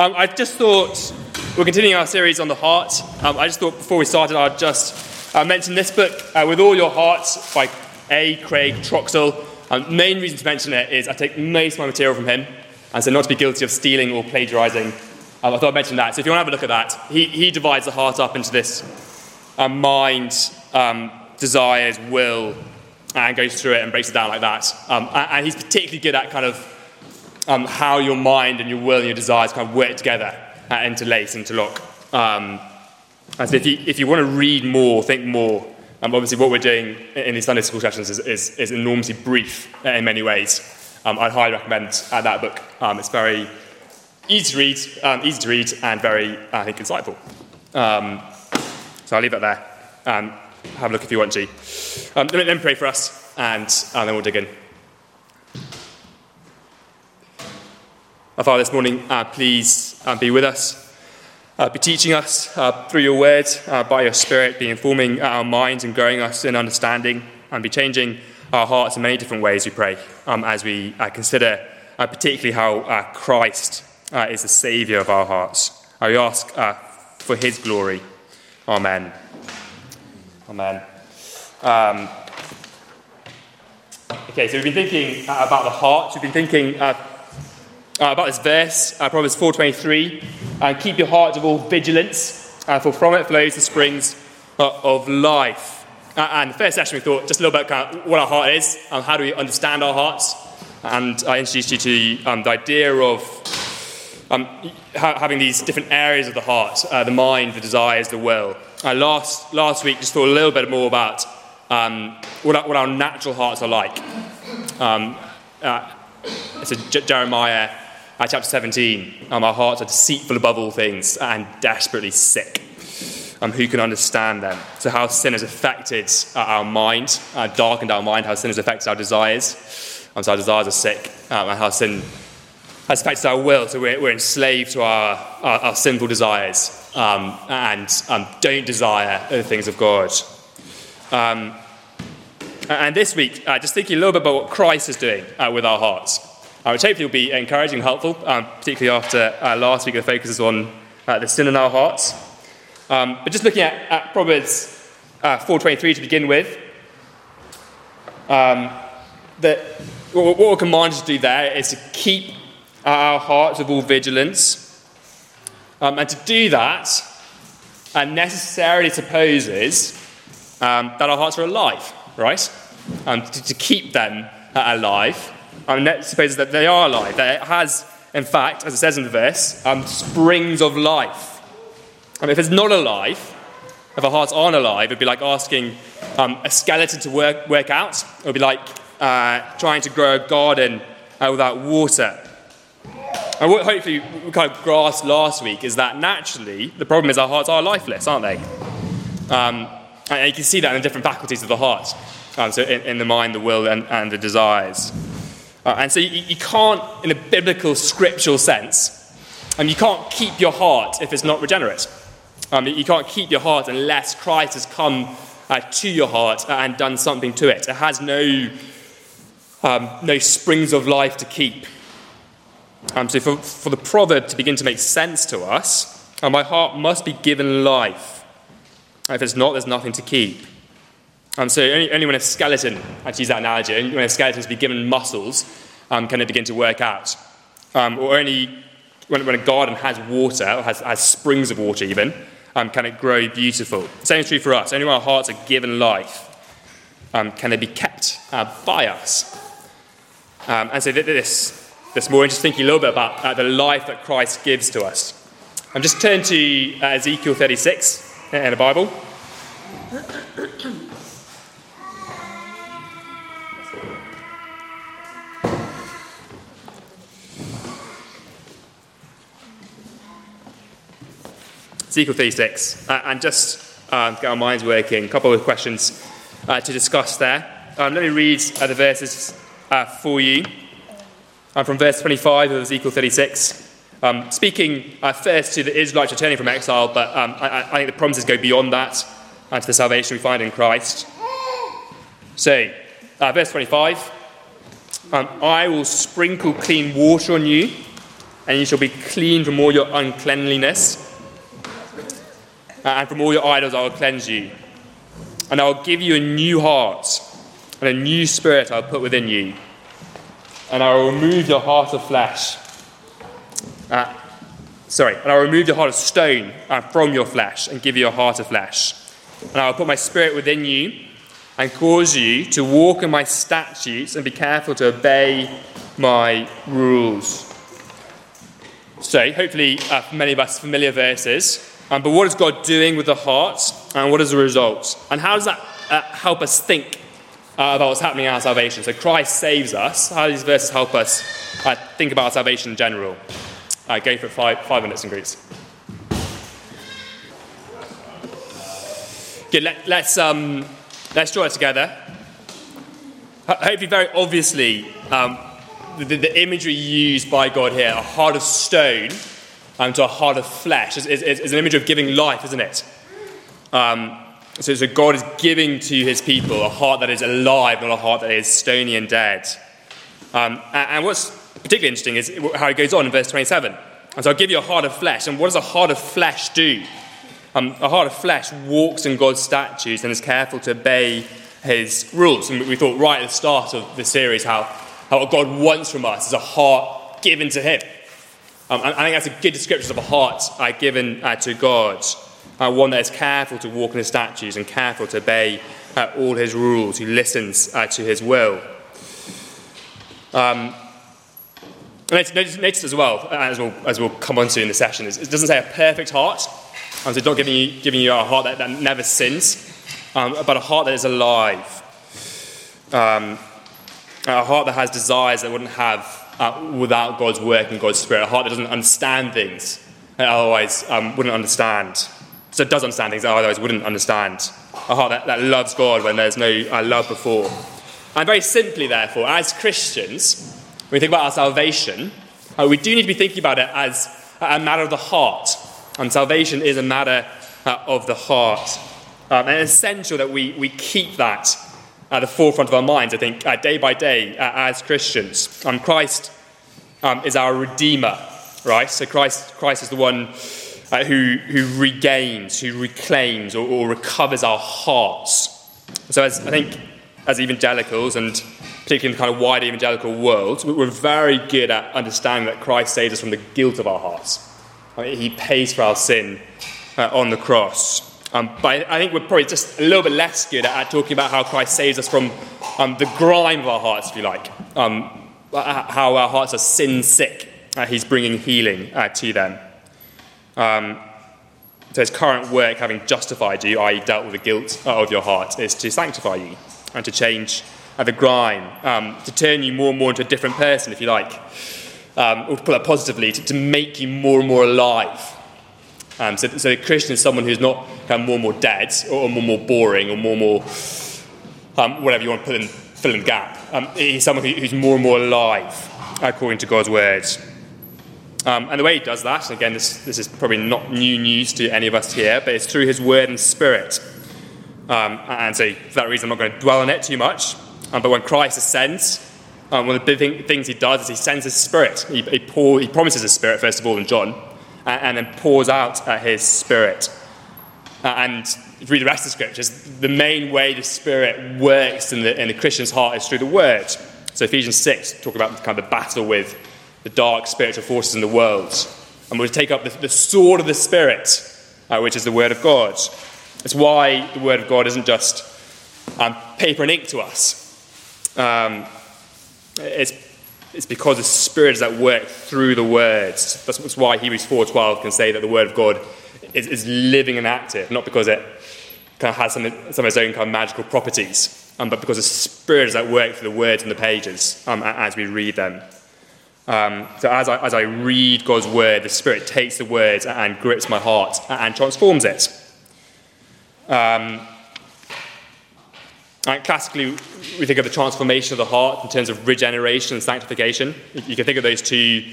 Um, I just thought we're continuing our series on the heart. Um, I just thought before we started, I'd just uh, mention this book, uh, With All Your Heart, by A. Craig Troxel. Um, main reason to mention it is I take most of my material from him, and so not to be guilty of stealing or plagiarizing. Um, I thought I'd mention that. So if you want to have a look at that, he, he divides the heart up into this um, mind, um, desires, will, and goes through it and breaks it down like that. Um, and, he's particularly good at kind of um, how your mind and your will and your desires kind of work together and interlace, interlock. Um, and so if you, if you want to read more, think more, um, obviously what we're doing in these Sunday school sessions is, is, is enormously brief in many ways. Um, I'd highly recommend uh, that book. Um, it's very easy to read, um, easy to read, and very, I think, insightful. so I'll leave it there. have a look if you want to. let, me, let me pray for us, and uh, then we'll dig in. Our Father, this morning, uh, please uh, be with us, uh, be teaching us uh, through your word, uh, by your Spirit, be informing our minds and growing us in understanding, and be changing our hearts in many different ways, we pray, um, as we uh, consider particularly how Christ is the Saviour of our hearts. we ask for his glory. Amen. Amen. Um, okay, so we've been thinking about the heart. We've been thinking uh, about this verse, uh, Proverbs 4.23. Uh, keep your heart of all vigilance, uh, for from it flows the springs uh, of life. Uh, and the first session we thought just a little bit kind of what our heart is, and how do we understand our hearts. And I introduced you to um, the idea of um, ha- having these different areas of the heart, the mind, the desires, the will. last, last week just thought a little bit more about um, what, our, what, our, natural hearts are like. Um, so J- Jeremiah uh, chapter 17, um, our hearts are deceitful above all things and desperately sick. Um, who can understand them? So, how sin has affected uh, our mind, uh, darkened our mind, how sin has affected our desires. Um, so, our desires are sick, um, and how sin has affected our will. So, we're, we're enslaved to our, our, our sinful desires um, and um, don't desire the things of God. Um, and this week, uh, just thinking a little bit about what Christ is doing uh, with our hearts uh, which hopefully will be encouraging and helpful, um, particularly after uh, last week the focus is on uh, the sin in our hearts. Um, but just looking at, at Proverbs uh, 4.23 to begin with, um, that what, we're commanded to do there is to keep our hearts with all vigilance. Um, and to do that uh, necessarily supposes um, that our hearts are alive, right? Um, to, to keep them uh, alive um, that supposes that they are alive, that it has, in fact, as it says in the verse, um, springs of life. Um, if it's not alive, if our hearts aren't alive, it'd be like asking um, a skeleton to work, work out. It would be like uh, trying to grow a garden uh, without water. And what hopefully we kind of grasped last week is that naturally the problem is our hearts are lifeless, aren't they? Um, and you can see that in the different faculties of the heart. Um, so in, in, the mind, the will, and, and the desires. And so you, you, can't, in a biblical, scriptural sense, um, you can't keep your heart if it's not regenerate. Um, you can't keep your heart unless Christ has come uh, to your heart and done something to it. It has no, um, no springs of life to keep. Um, so for, for the proverb to begin to make sense to us, uh, my heart must be given life. If it's not, there's nothing to keep. Um, so only, only, when a skeleton, I use that analogy, only when a skeleton been given muscles um, can it begin to work out. Um, or only when, when, a garden has water, or has, has springs of water even, um, can it grow beautiful. Same is true for us. Only when our hearts are given life um, can they be kept uh, by us. Um, and so this, this morning, just thinking a little bit about uh, the life that Christ gives to us. I'm just turn to uh, Ezekiel 36 in the Bible. Ezekiel 36, uh, and just uh, get our minds working, a couple of questions uh, to discuss there. Um, let me read uh, the verses uh, for you. Um, from verse 25 of Ezekiel 36. Um, speaking uh, first to the Israelites returning from exile, but um, I, I, think the promises go beyond that and to the salvation we find in Christ. So, verse 25 um, I will sprinkle clean water on you and you shall be clean from all your uncleanliness. And from all your idols I will cleanse you. And I will give you a new heart, and a new spirit I will put within you. And I will remove your heart of flesh. Uh, sorry, and I will remove your heart of stone uh, from your flesh, and give you a heart of flesh. And I will put my spirit within you, and cause you to walk in my statutes, and be careful to obey my rules. So, hopefully, uh, many of us, familiar verses. Um, but what is God doing with the heart, and what is the result? And how does that uh, help us think uh, about what's happening in our salvation? So, Christ saves us. How do these verses help us uh, think about salvation in general? Uh, go for five, five minutes in groups. Good, let, let's, um, let's draw it together. Hopefully, very obviously, um, the, the, imagery used by God here, a heart of stone um, to a heart of flesh, is, an image of giving life, isn't it? Um, so, so, God is giving to his people a heart that is alive, not a heart that is stony and dead. Um, and, and, what's particularly interesting is how it goes on in verse 27. And so I'll give you a heart of flesh. And what does a heart of flesh do? Um, a heart of flesh walks in God's statutes and is careful to obey his rules. And we thought right at the start of the series how how what God wants from us is a heart given to Him. Um, I think that's a good description of a heart uh, given uh, to God, uh, one that is careful to walk in His statutes and careful to obey uh, all His rules, who listens uh, to His will. Um, notice, notice, as well, as we'll, as we'll come on to in the session, it doesn't say a perfect heart. Um, so it's not giving you, giving you a heart that, that never sins, um, but a heart that is alive. Um, a heart that has desires that wouldn't have uh, without God's work and God's Spirit. A heart that doesn't understand things that otherwise um, wouldn't understand. So it does understand things that otherwise wouldn't understand. A heart that, that loves God when there's no uh, love before. And very simply, therefore, as Christians, when we think about our salvation, uh, we do need to be thinking about it as a matter of the heart. And salvation is a matter uh, of the heart. Um, and it's essential that we, we keep that at the forefront of our minds, I think, uh, day by day uh, as Christians. Um, Christ um, is our Redeemer, right? So Christ, Christ is the one uh, who, who regains, who reclaims, or, or, recovers our hearts. So, as I think, as evangelicals, and particularly in the kind of wider evangelical world, we're very good at understanding that Christ saves us from the guilt of our hearts. I mean, he pays for our sin uh, on the cross. Um, but I think we're probably just a little bit less good at, at talking about how Christ saves us from um, the grime of our hearts, if you like, um, uh, how our hearts are sin sick. Uh, he's bringing healing uh, to them. Um, so his current work, having justified you, i.e., dealt with the guilt uh, of your heart, is to sanctify you and to change uh, the grime, um, to turn you more and more into a different person, if you like, um, or to put that positively, to, to make you more and more alive um, so, so a Christian is someone who's not kind of more and more dead, or more and more boring, or more and more um, whatever you want to put in, fill in the gap. Um, he's someone who's more and more alive, according to God's words. Um, and the way he does that, again, this, this is probably not new news to any of us here, but it's through his word and spirit. Um, and so, for that reason, I'm not going to dwell on it too much. Um, but when Christ ascends, um, one of the big things he does is he sends his spirit. He, he, pour, he promises his spirit, first of all, in John and then pours out his Spirit. And if you read the rest of the scriptures, the main way the Spirit works in the, in the Christian's heart is through the Word. So Ephesians 6 talk about kind of the battle with the dark spiritual forces in the world. And we'll take up the, the sword of the Spirit, uh, which is the Word of God. It's why the Word of God isn't just um, paper and ink to us. Um, it's it's because the Spirit is at work through the words. That's why Hebrews 4.12 can say that the Word of God is, is living and active, not because it kind of has some, some of its own kind of magical properties, um, but because the Spirit is at work through the words and the pages um, as we read them. Um, so as I, as I read God's Word, the Spirit takes the words and grips my heart and transforms it. Um, and classically, we think of the transformation of the heart in terms of regeneration and sanctification. You can think of those two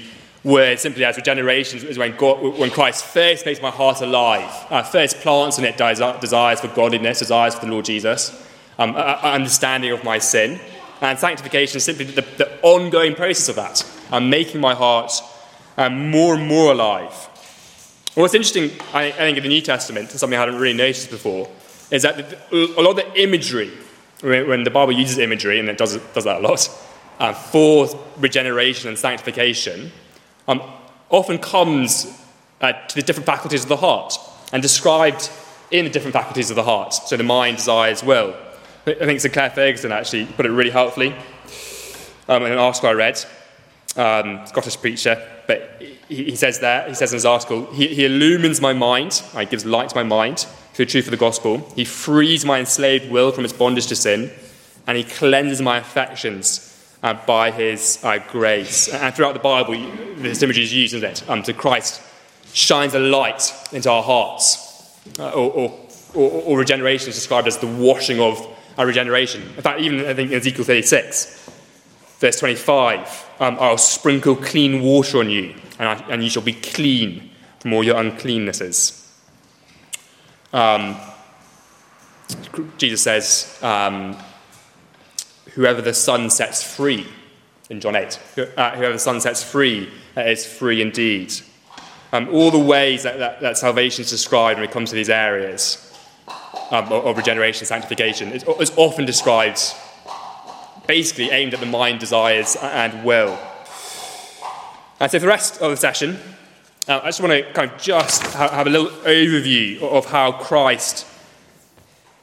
words simply as regeneration is when, God, when Christ first makes my heart alive, uh, first plants in it desires for godliness, desires for the Lord Jesus, um, understanding of my sin. And sanctification is simply the, the ongoing process of that, um, making my heart and more and more alive. What's interesting, I think, in the New Testament, something I hadn't really noticed before, is that a lot of the imagery, when the Bible uses imagery, and it does, does that a lot, uh, for regeneration and sanctification, um, often comes uh, to the different faculties of the heart and described in the different faculties of the heart, so the mind, desires, will. I think Sinclair Ferguson actually put it really helpfully um, in an article I read, um, Scottish preacher, but he, he, says there, he says in his article, he, he illumines my mind, he gives light to my mind through the truth of the gospel. He frees my enslaved will from its bondage to sin, and he cleanses my affections uh, by his uh, grace. And throughout the Bible, this imagery is used, isn't it? Um, to Christ shines a light into our hearts, uh, or, or, or, or, regeneration is described as the washing of our regeneration. In fact, even I think in Ezekiel 36, verse 25, um, I'll sprinkle clean water on you, and, I, and you shall be clean from all your uncleannesses. Um, Jesus says, um, whoever the Son sets free, in John 8, uh, whoever the Son sets free is free indeed. Um, all the ways that, that, that, salvation is described when it comes to these areas um, of, of, regeneration, sanctification, is, is often described basically aimed at the mind, desires, and will. And so for the rest of the session, uh, I just want to kind of just have a little overview of how Christ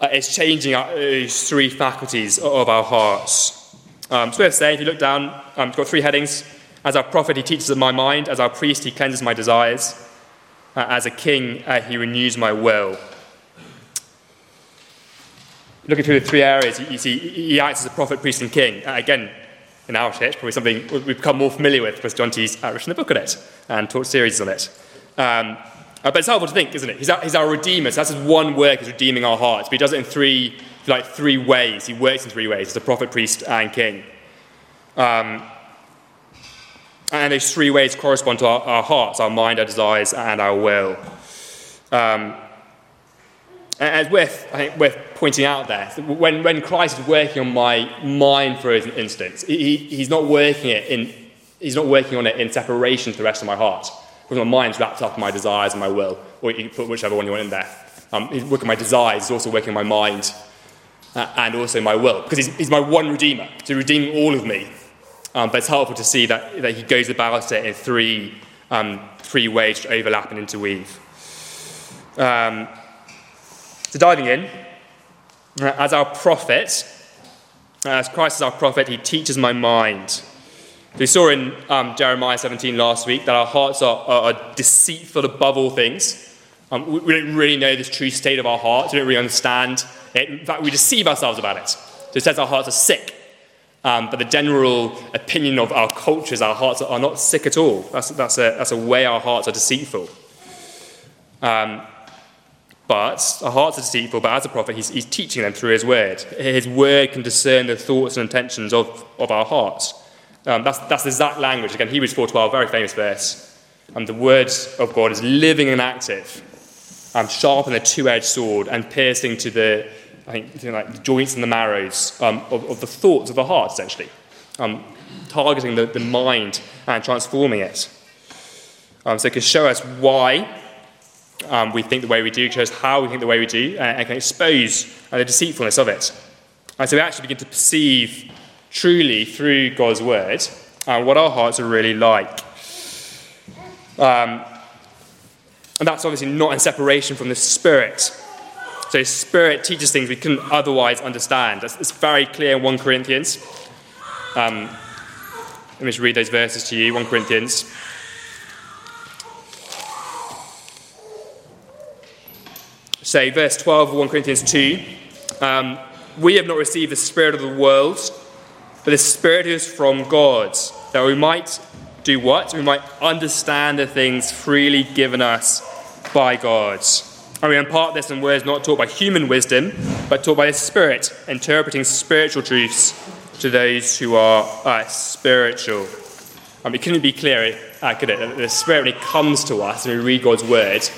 uh, is changing our, three faculties of our hearts. Um, so we have to say, if you look down, um, it's got three headings. As our prophet, he teaches my mind. As our priest, he cleanses my desires. Uh, as a king, uh, he renews my will. Looking through the three areas, you, you see he acts as a prophet, priest, and king. Uh, again, in our church, probably something we've become more familiar with because John T's written a book on it and taught series on it. Um, uh, but it's helpful to think, isn't it? He's our, he's our redeemer. So that's his one work is redeeming our hearts. But he does it in three, like three ways. He works in three ways. as a prophet, priest, and king. Um, and those three ways correspond to our, our, hearts, our mind, our desires, and our will. Um, and worth, I think, worth pointing out there, when, when Christ is working on my mind, for instance, he, he's not working it in, he's not working on it in separation to the rest of my heart because my mind's wrapped up in my desires and my will, or you put whichever one you want in there. Um, he's working my desires, he's also working my mind uh, and also my will, because he's, he's, my one redeemer, to redeem all of me. Um, but it's helpful to see that, that he goes about it in three, um, three ways to overlap and interweave. Um, so diving in, uh, as our prophet, as Christ is our prophet, he teaches my mind. We saw in um, Jeremiah 17 last week that our hearts are, are, are deceitful above all things. Um, we, we, don't really know this true state of our hearts. We don't really understand it. In fact, we deceive ourselves about it. So it says our hearts are sick. Um, but the general opinion of our cultures, our hearts are not sick at all. That's, that's, a, that's a way our hearts are deceitful. Um, but our hearts are deceitful, but as a prophet, he's, he's teaching them through his word. His word can discern the thoughts and intentions of, of our hearts. Um, that's, that's the exact language. Again, Hebrews 4.12, very famous verse. Um, the word of God is living and active, um, sharp and a two-edged sword, and piercing to the, I think, like the joints and the marrows um, of, of, the thoughts of the heart, essentially. Um, targeting the, the mind and transforming it. Um, so it can show us why um, we think the way we do, shows how we think the way we do, and, and can expose uh, the deceitfulness of it. And so we actually begin to perceive truly through God's word and what our hearts are really like. Um, and that's obviously not in separation from the Spirit. So, Spirit teaches things we couldn't otherwise understand. It's very clear in 1 Corinthians. Um, let me just read those verses to you 1 Corinthians. Say, verse 12 of 1 Corinthians 2 um, We have not received the Spirit of the world but the Spirit is from God, that we might do what? We might understand the things freely given us by God. And we impart this in words not taught by human wisdom, but taught by the Spirit, interpreting spiritual truths to those who are uh, spiritual. And it couldn't be clearer, uh, could it? The Spirit, when it comes to us and we read God's word,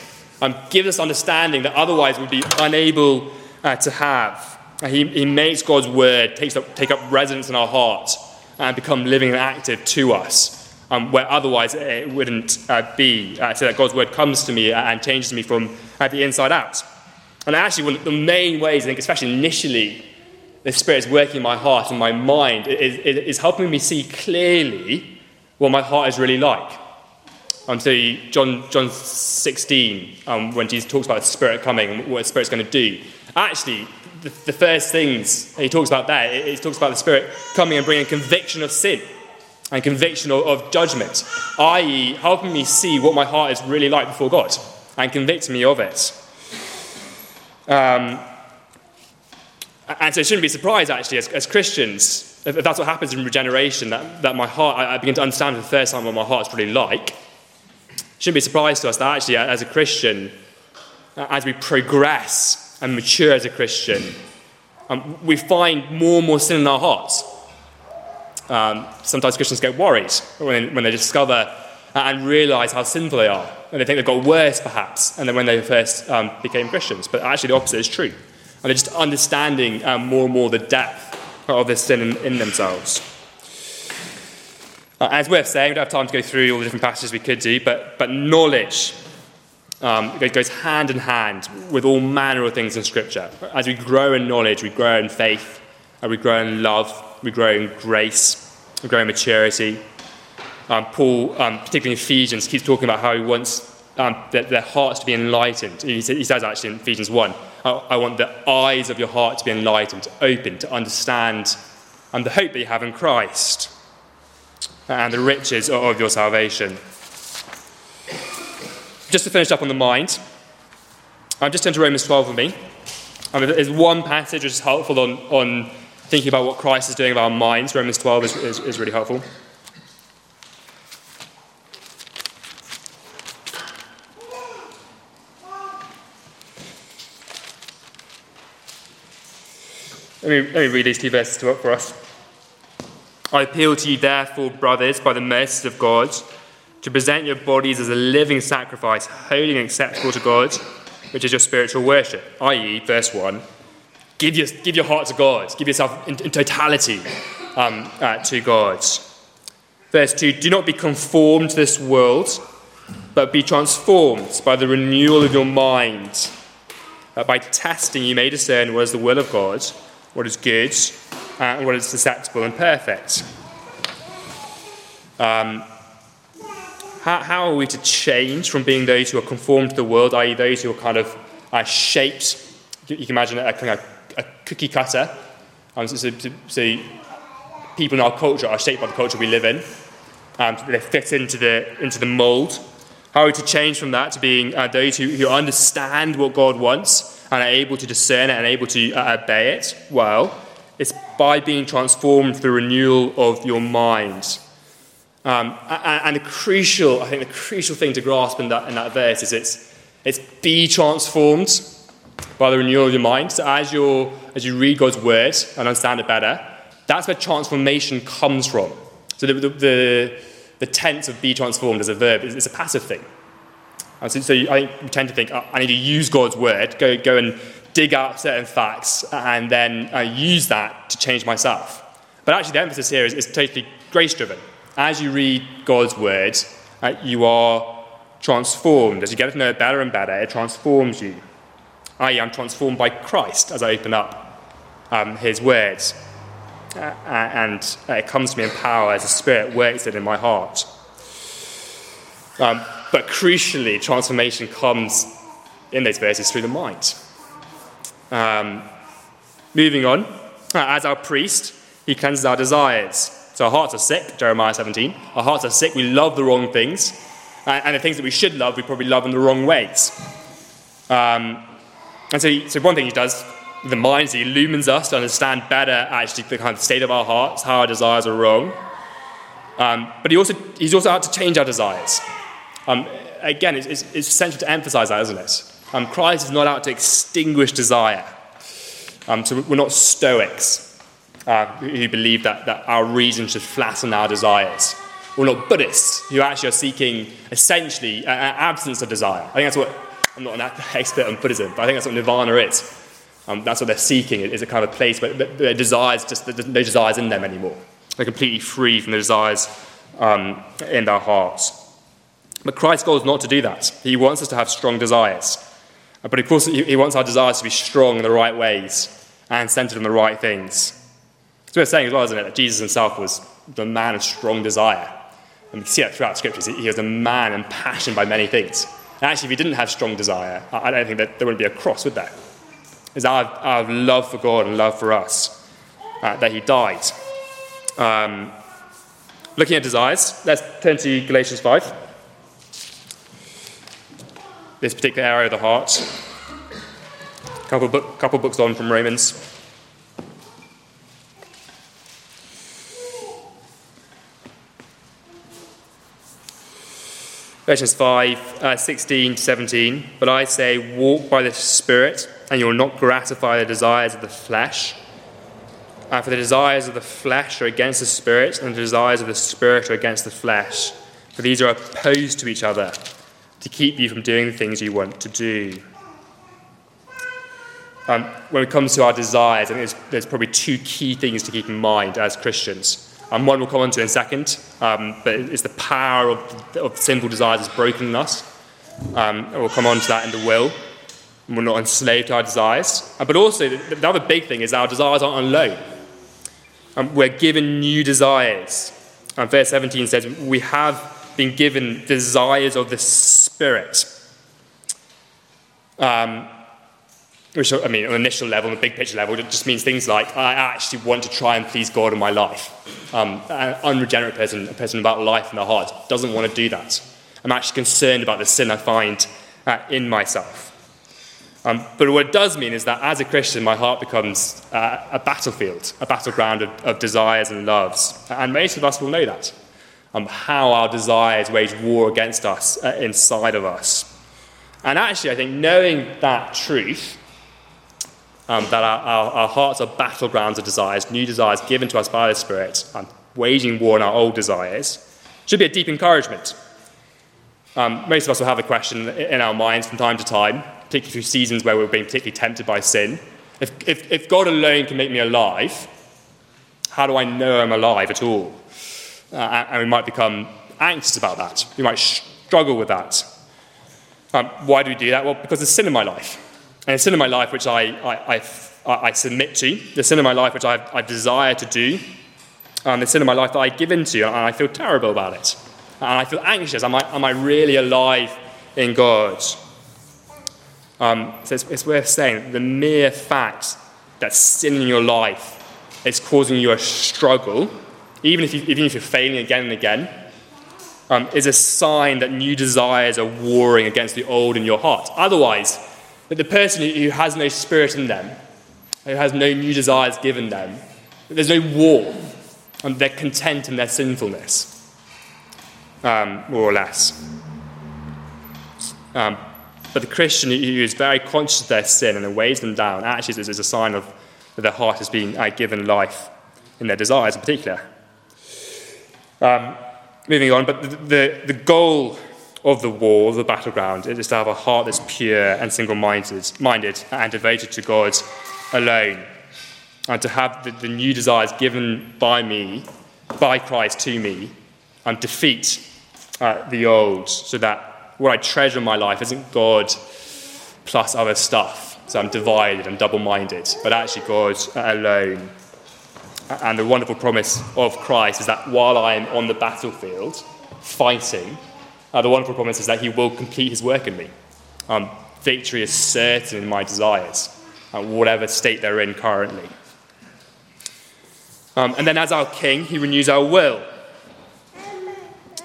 um, gives us understanding that otherwise we'd be unable uh, to have. He, he makes God's word takes up, take up residence in our hearts and become living and active to us. um, where otherwise it wouldn't uh, be, uh, so that God's word comes to me and changes me from uh, the inside out. And actually, one of the main ways, I think, especially initially, the Spirit is working in my heart and my mind is, is helping me see clearly what my heart is really like. Um, so John, John 16, um, when Jesus talks about the Spirit coming and what the Spirit's going to do, actually, the, the first things he talks about there, he talks about the Spirit coming and bringing conviction of sin and conviction of, of judgment, i.e., helping me see what my heart is really like before God and convicting me of it. Um, and so it shouldn't be surprised, actually, as, as Christians, if, if, that's what happens in regeneration, that, that my heart, I, I, begin to understand for the first time what my heart's really like. Shouldn't be a surprise to us that actually, as a Christian, as we progress and mature as a Christian, um, we find more and more sin in our hearts. Um, sometimes Christians get worried when, when they discover and realize how sinful they are. And they think they've got worse, perhaps, than when they first um, became Christians. But actually, the opposite is true. And they're just understanding um, more and more the depth of this sin in, in themselves. Uh, as worth saying, we don't have time to go through all the different passages we could do, but, but knowledge um, goes hand in hand with all manner of things in Scripture. As we grow in knowledge, we grow in faith, and we grow in love, we grow in grace, we grow in maturity. Um, Paul, um, particularly in Ephesians, keeps talking about how he wants um, their, their, hearts to be enlightened. He, he, says actually in Ephesians 1, I, I, want the eyes of your heart to be enlightened, to open, to understand and the hope that you have in Christ and the riches of your salvation. Just to finish up on the mind, I'm just turn to Romans 12 with me. Um, there's one passage which is helpful on, on thinking about what Christ is doing with our minds. Romans 12 is, is, is really helpful. Let me, let me read these two verses to up for us. I appeal to you, therefore, brothers, by the mercies of God, to present your bodies as a living sacrifice, holy and acceptable to God, which is your spiritual worship. I.e., verse 1, give your, give your heart to God, give yourself in, in totality um, uh, to God. Verse 2, do not be conformed to this world, but be transformed by the renewal of your mind. That by testing you may discern what is the will of God what is good, uh, and what is acceptable and perfect. Um, how, how, are we to change from being those who are conformed to the world, i.e., those who are kind of uh, shaped? You, can imagine a, kind of a cookie cutter. Um, so, so, so, people in our culture are shaped by the culture we live in. Um, they fit into the, into the mold. How are we to change from that to being uh, those who, who understand what God wants and are able to discern it and able to uh, obey it well, it's by being transformed through renewal of your mind. Um, and, the crucial, I think the crucial thing to grasp in that, in that verse is it's, it's be transformed by the renewal of your mind. So as, you as you read God's word and understand it better, that's where transformation comes from. So the, the, the, the tense of be transformed as a verb is, a passive thing. And so, so I think we tend to think, oh, I need to use God's word, go, go and dig out certain facts, and then uh, use that to change myself. But actually, the emphasis here is, is totally grace driven. As you read God's word, uh, you are transformed. As you get to know it better and better, it transforms you. I am transformed by Christ as I open up um, his words. Uh, and uh, it comes to me in power as the Spirit works it in my heart. Um, but crucially, transformation comes in those verses through the mind. Um, moving on, uh, as our priest, he cleanses our desires. So our hearts are sick, Jeremiah 17. Our hearts are sick, we love the wrong things. And the things that we should love, we probably love in the wrong ways. Um, and so, so one thing he does, the mind, he illumines us to understand better actually the kind of state of our hearts, how our desires are wrong. Um, but he also, he's also out to change our desires. Um, again, it's, it's, it's, essential to emphasize that, isn't it? Um, Christ is not out to extinguish desire. Um, so we're not Stoics uh, who believe that, that our reason should flatten our desires. We're not Buddhists who actually are seeking essentially an absence of desire. I think that's what, I'm not an expert on Buddhism, but I think that's what nirvana is. Um, that's what they're seeking, is a kind of place where their desires, just there's no desires in them anymore. They're completely free from the desires um, in their hearts. But Christ's goal is not to do that. He wants us to have strong desires. But of course, he wants our desires to be strong in the right ways and centered on the right things. It's worth saying as well, isn't it, that Jesus himself was the man of strong desire. And we see that throughout scriptures. He was a man impassioned by many things. And actually, if he didn't have strong desire, I don't think that there wouldn't be a cross, would there? It's our, our love for God and love for us uh, that he died. Um, looking at desires, let's turn to Galatians 5. This particular area of the heart. A couple, book, couple books on from Romans. Galatians 5, uh, 16 to 17. But I say, walk by the Spirit, and you will not gratify the desires of the flesh. Uh, for the desires of the flesh are against the Spirit, and the desires of the Spirit are against the flesh. For these are opposed to each other, to keep you from doing the things you want to do. Um, when it comes to our desires, I think there's, there's probably two key things to keep in mind as Christians. And one we'll come on to in a second, um, but it's the power of, of sinful desires is broken in us. Um, we'll come on to that in the will. We're not enslaved to our desires. Uh, but also, the, the, other big thing is our desires aren't on loan. Um, we're given new desires. Um, verse 17 says, We have been given desires of the Spirit. Um, which, I mean, on an initial level, on a big picture level, it just means things like I actually want to try and please God in my life. Um, an unregenerate person, a person about life in their heart, doesn't want to do that. I'm actually concerned about the sin I find uh, in myself. Um, but what it does mean is that as a Christian, my heart becomes uh, a battlefield, a battleground of, of, desires and loves. And most of us will know that. Um, how our desires wage war against us uh, inside of us. And actually, I think knowing that truth um, that our, our, our, hearts are battlegrounds of desires, new desires given to us by the Spirit, um, waging war on our old desires, should be a deep encouragement. Um, most of us will have a question in our minds from time to time, particularly through seasons where we're being particularly tempted by sin. If, if, if God alone can make me alive, how do I know I'm alive at all? Uh, and we might become anxious about that. We might struggle with that. Um, why do we do that? Well, because there's sin in my life. And the sin in my life which I, I, I, I submit to, the sin in my life which I, I desire to do, and the sin in my life that I give into, and I feel terrible about it. And I feel anxious. Am I, am I really alive in God? Um, so it's, it's worth saying the mere fact that sin in your life is causing you a struggle, even if, you, even if you're failing again and again, um, is a sign that new desires are warring against the old in your heart. Otherwise, that the person who has no spirit in them, who has no new desires given them, there's no war, and they're content in their sinfulness, um, more or less. Um, but the Christian who is very conscious of their sin and weighs them down actually is, a sign of that their heart has been uh, given life in their desires in particular. Um, moving on, but the, the, the goal of the war, the battleground. is to have a heart that's pure and single minded and devoted to God alone. And to have the, the, new desires given by me, by Christ to me, and defeat uh, the old, so that what I treasure in my life isn't God plus other stuff. So I'm divided and double minded, but actually God alone. And the wonderful promise of Christ is that while I am on the battlefield fighting, uh, the wonderful promise is that He will complete His work in me. Um, victory is certain in my desires, uh, whatever state they're in currently. Um, and then, as our King, He renews our will.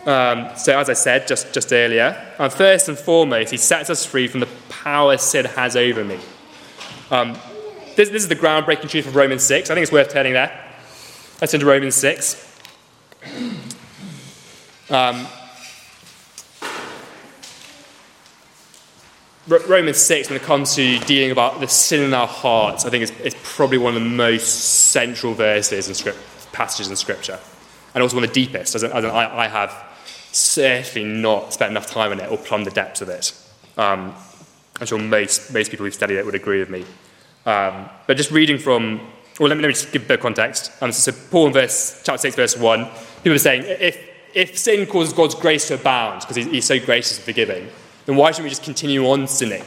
Um, so, as I said just, just earlier, uh, first and foremost, He sets us free from the power sin has over me. Um, this, this, is the groundbreaking truth of Romans 6. I think it's worth turning there. Let's Romans 6. Um, Romans 6, when it comes to dealing about the sin in our hearts, I think it's, it's probably one of the most central verses and script, passages in Scripture. And also one of the deepest, as, as I, I, have certainly not spent enough time on it or plumbed the depths of it. Um, I'm sure most, most people who've studied it would agree with me. Um, but just reading from, well, let me, let me just give a bit of context. Um, so, Paul in verse, chapter 6, verse 1, people are saying, if, if sin causes God's grace to abound, because he's so gracious and forgiving, then why shouldn't we just continue on sinning?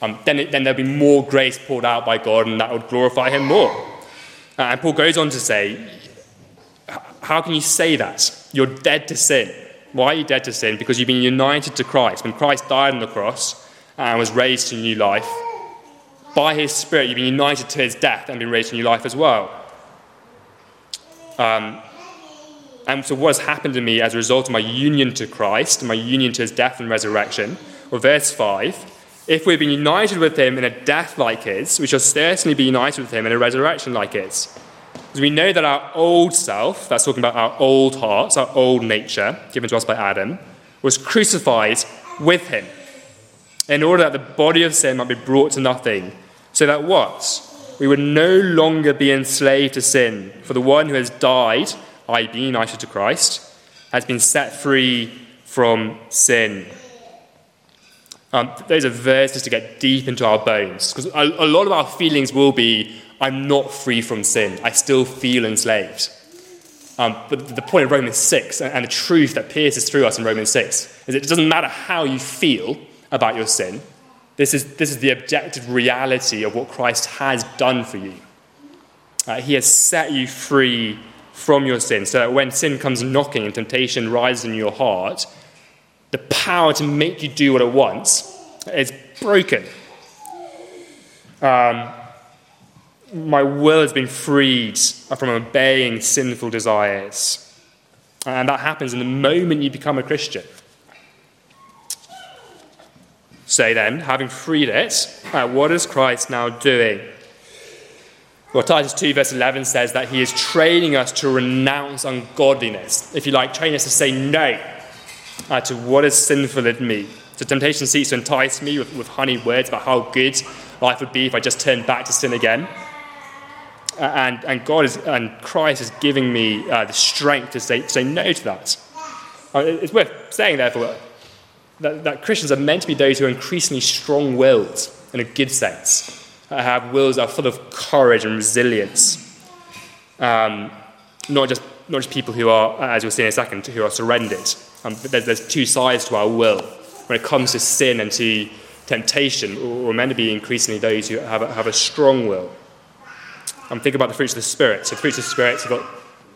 Um, then, it, then there'll be more grace poured out by God, and that would glorify Him more. Uh, and Paul goes on to say, How can you say that? You're dead to sin. Why are you dead to sin? Because you've been united to Christ. When Christ died on the cross and was raised to new life, by His Spirit, you've been united to His death and been raised to new life as well. Um, and so, what has happened to me as a result of my union to Christ, my union to his death and resurrection? Well, verse 5 if we've been united with him in a death like his, we shall certainly be united with him in a resurrection like his. Because we know that our old self, that's talking about our old hearts, our old nature, given to us by Adam, was crucified with him, in order that the body of sin might be brought to nothing, so that what? We would no longer be enslaved to sin, for the one who has died i.e., being united to Christ, has been set free from sin. Um, those are verses to get deep into our bones, because a, a lot of our feelings will be, I'm not free from sin. I still feel enslaved. Um, but the point of Romans 6 and the truth that pierces through us in Romans 6 is it doesn't matter how you feel about your sin. This is, this is the objective reality of what Christ has done for you. Uh, he has set you free from your sin, so that when sin comes knocking and temptation rises in your heart, the power to make you do what it wants is broken. Um, my will has been freed from obeying sinful desires. And that happens in the moment you become a Christian. So then, having freed it, uh, what is Christ now doing? Well, Titus 2, verse 11 says that he is training us to renounce ungodliness. If you like, training us to say no uh, to what is sinful in me. So temptation seeks to entice me with, with honeyed words about how good life would be if I just turned back to sin again. Uh, and, and God is, and Christ is giving me uh, the strength to say, to say no to that. Uh, it's worth saying, therefore, that, that Christians are meant to be those who are increasingly strong willed in a good sense that have wills that are full of courage and resilience. Um, not, just, not just people who are, as you'll see in a second, who are surrendered. Um, there's, there's, two sides to our will. When it comes to sin and to temptation, we're meant to be increasingly those who have a, have a strong will. Um, think about the fruits of the Spirit. So, fruits of the Spirit, you've got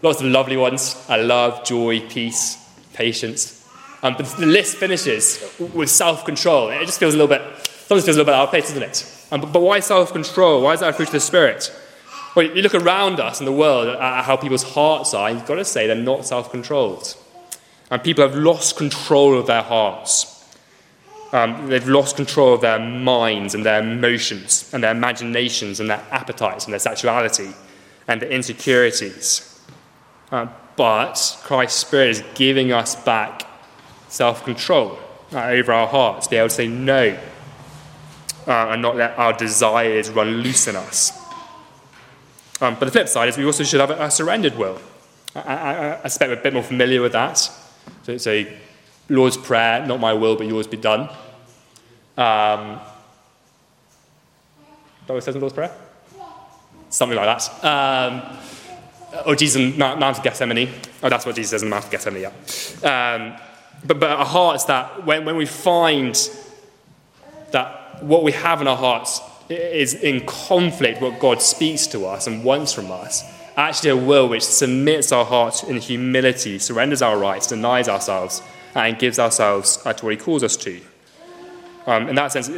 lots of lovely ones I love, joy, peace, patience. Um, but the list finishes with self control. It just feels a little bit, sometimes feels a little bit out of place, doesn't it? Um, but, but why self control? Why is that a fruit of the Spirit? Well, you look around us in the world at how people's hearts are, you've got to say they're not self controlled. And people have lost control of their hearts. Um, they've lost control of their minds and their emotions and their imaginations and their appetites and their sexuality and their insecurities. Uh, but Christ's Spirit is giving us back self control uh, over our hearts, be able to say no uh, and not let our desires run loose in us. Um, but the flip side is we also should have a, a surrendered will. I, I, I, suspect we're a bit more familiar with that. So it's a Lord's Prayer, not my will, but yours be done. Um, what it says in Lord's Prayer? Something like that. Um, or Jesus in Mount of Gethsemane. Oh, that's what Jesus says in Mount of Gethsemane, yeah. Um, but, but our hearts that when, when we find that what we have in our hearts is in conflict with what God speaks to us and wants from us. Actually, a will which submits our hearts in humility, surrenders our rights, denies ourselves, and gives ourselves to what He calls us to. Um, in that sense,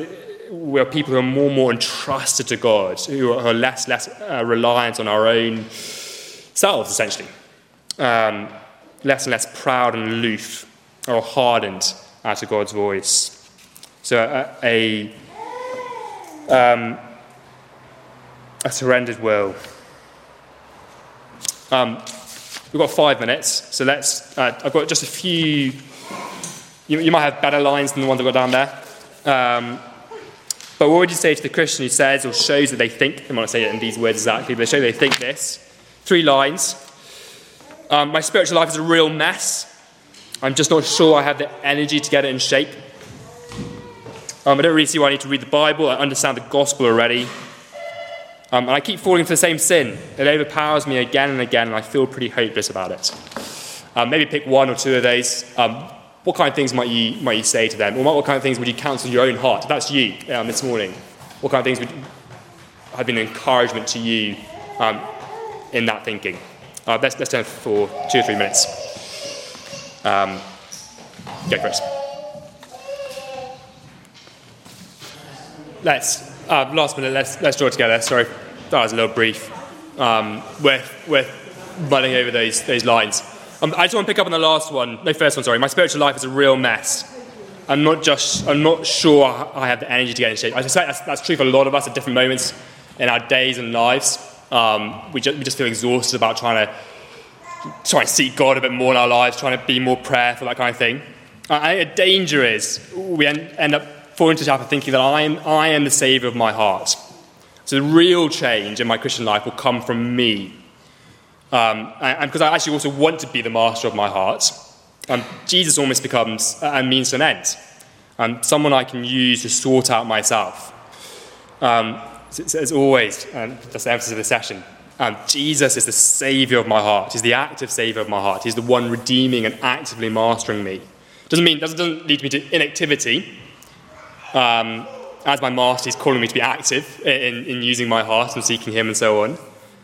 we're people who are more and more entrusted to God, who are less less uh, reliant on our own selves, essentially. Um, less and less proud and aloof or hardened uh, to God's voice. So, uh, a um, a surrendered will. Um, we've got five minutes, so let's. Uh, I've got just a few. You, you, might have better lines than the ones I've got down there. Um, but what would you say to the Christian who says or shows that they think, I might not say it in these words exactly, but they show they think this? Three lines. Um, my spiritual life is a real mess. I'm just not sure I have the energy to get it in shape. Um, I don't really see why I need to read the Bible. I understand the gospel already. Um, and I keep falling for the same sin. It overpowers me again and again, and I feel pretty hopeless about it. Um, maybe pick one or two of those. Um, what kind of things might you, might you say to them? Or what, kind of things would you counsel your own heart? That's you um, this morning, what kind of things would have been an encouragement to you um, in that thinking? Uh, let's, let's turn for two or three minutes. Um, go, Chris. Let's, uh, last minute, let's, let's draw together. Sorry, that was a little brief. Um, we're, we're running over those, those lines. Um, I just want to pick up on the last one, no, first one, sorry. My spiritual life is a real mess. I'm not just, I'm not sure I have the energy to get in shape. I suspect that's, that's true for a lot of us at different moments in our days and lives. Um, we, just, we just feel exhausted about trying to try to seek God a bit more in our lives, trying to be more prayerful, that kind of thing. I think danger is we end, up falling into the trap of thinking that I am, I am the saviour of my heart. So the real change in my Christian life will come from me. Um, and because I actually also want to be the master of my heart, um, Jesus almost becomes a means to an end. Um, someone I can use to sort out myself. Um, as always, and that's the emphasis of the session, Jesus is the Saviour of my heart. He's the active Saviour of my heart. He's the one redeeming and actively mastering me. Doesn't mean doesn't, doesn't lead me to inactivity. Um, as my master, he's calling me to be active in, in using my heart and seeking him and so on.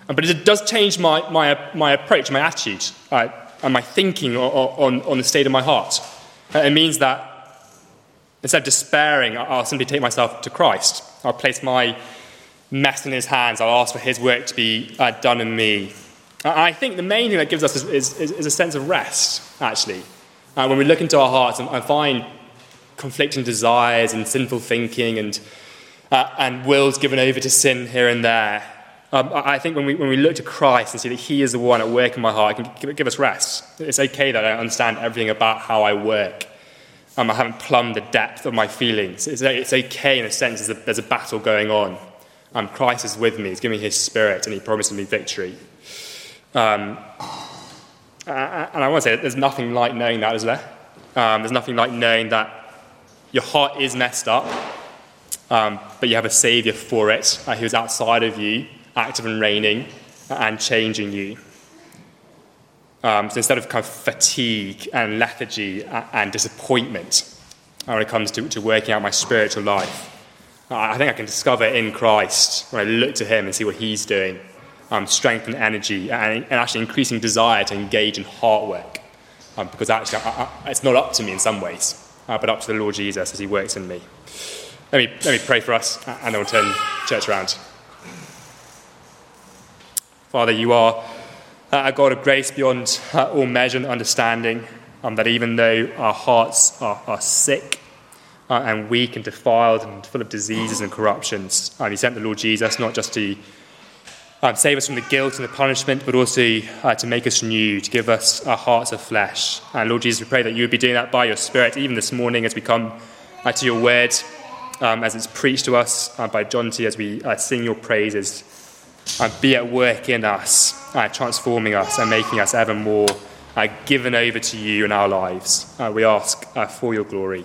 But it does change my, my, my approach, my attitude, uh, and my thinking on, on, on, the state of my heart. Uh, it means that instead of despairing, I'll simply take myself to Christ. I'll place my mess in his hands. I'll ask for his work to be uh, done in me. I think the main thing that gives us is, is, is a sense of rest, actually. Uh, when we look into our hearts and, and, find conflicting desires and sinful thinking and, uh, and wills given over to sin here and there, um, I think when we, when we look to Christ and see that He is the one at work in my heart, it can give, give us rest. It's okay that I don't understand everything about how I work. Um, I haven't plumbed the depth of my feelings. It's, it's okay in a sense, there's a, there's a battle going on. Um, Christ is with me, He's giving me His Spirit, and He promises me victory. Um, and I want to say there's nothing like knowing that, is there? Um, there's nothing like knowing that your heart is messed up, um, but you have a Saviour for it uh, who's outside of you, active and reigning, and changing you. Um, so instead of kind of fatigue and lethargy and disappointment when it comes to, to working out my spiritual life, I think I can discover in Christ when I look to Him and see what He's doing um, strength and energy, and, and, actually increasing desire to engage in heart work. Um, because actually, I, I, it's not up to me in some ways, uh, but up to the Lord Jesus as He works in me. Let me, let me pray for us, and then we'll turn church around. Father, you are a God of grace beyond uh, all measure and understanding, um, that even though our hearts are, are sick, uh, and weak and defiled and full of diseases and corruptions. And he sent the Lord Jesus not just to um, save us from the guilt and the punishment, but also uh, to make us new, to give us our hearts of flesh. And Lord Jesus, we pray that you would be doing that by your Spirit, even this morning as we come uh, to your word, um, as it's preached to us uh, by John T, as we uh, sing your praises. Be at work in us, uh, transforming us and making us ever more given over to you in our lives. we ask for your glory.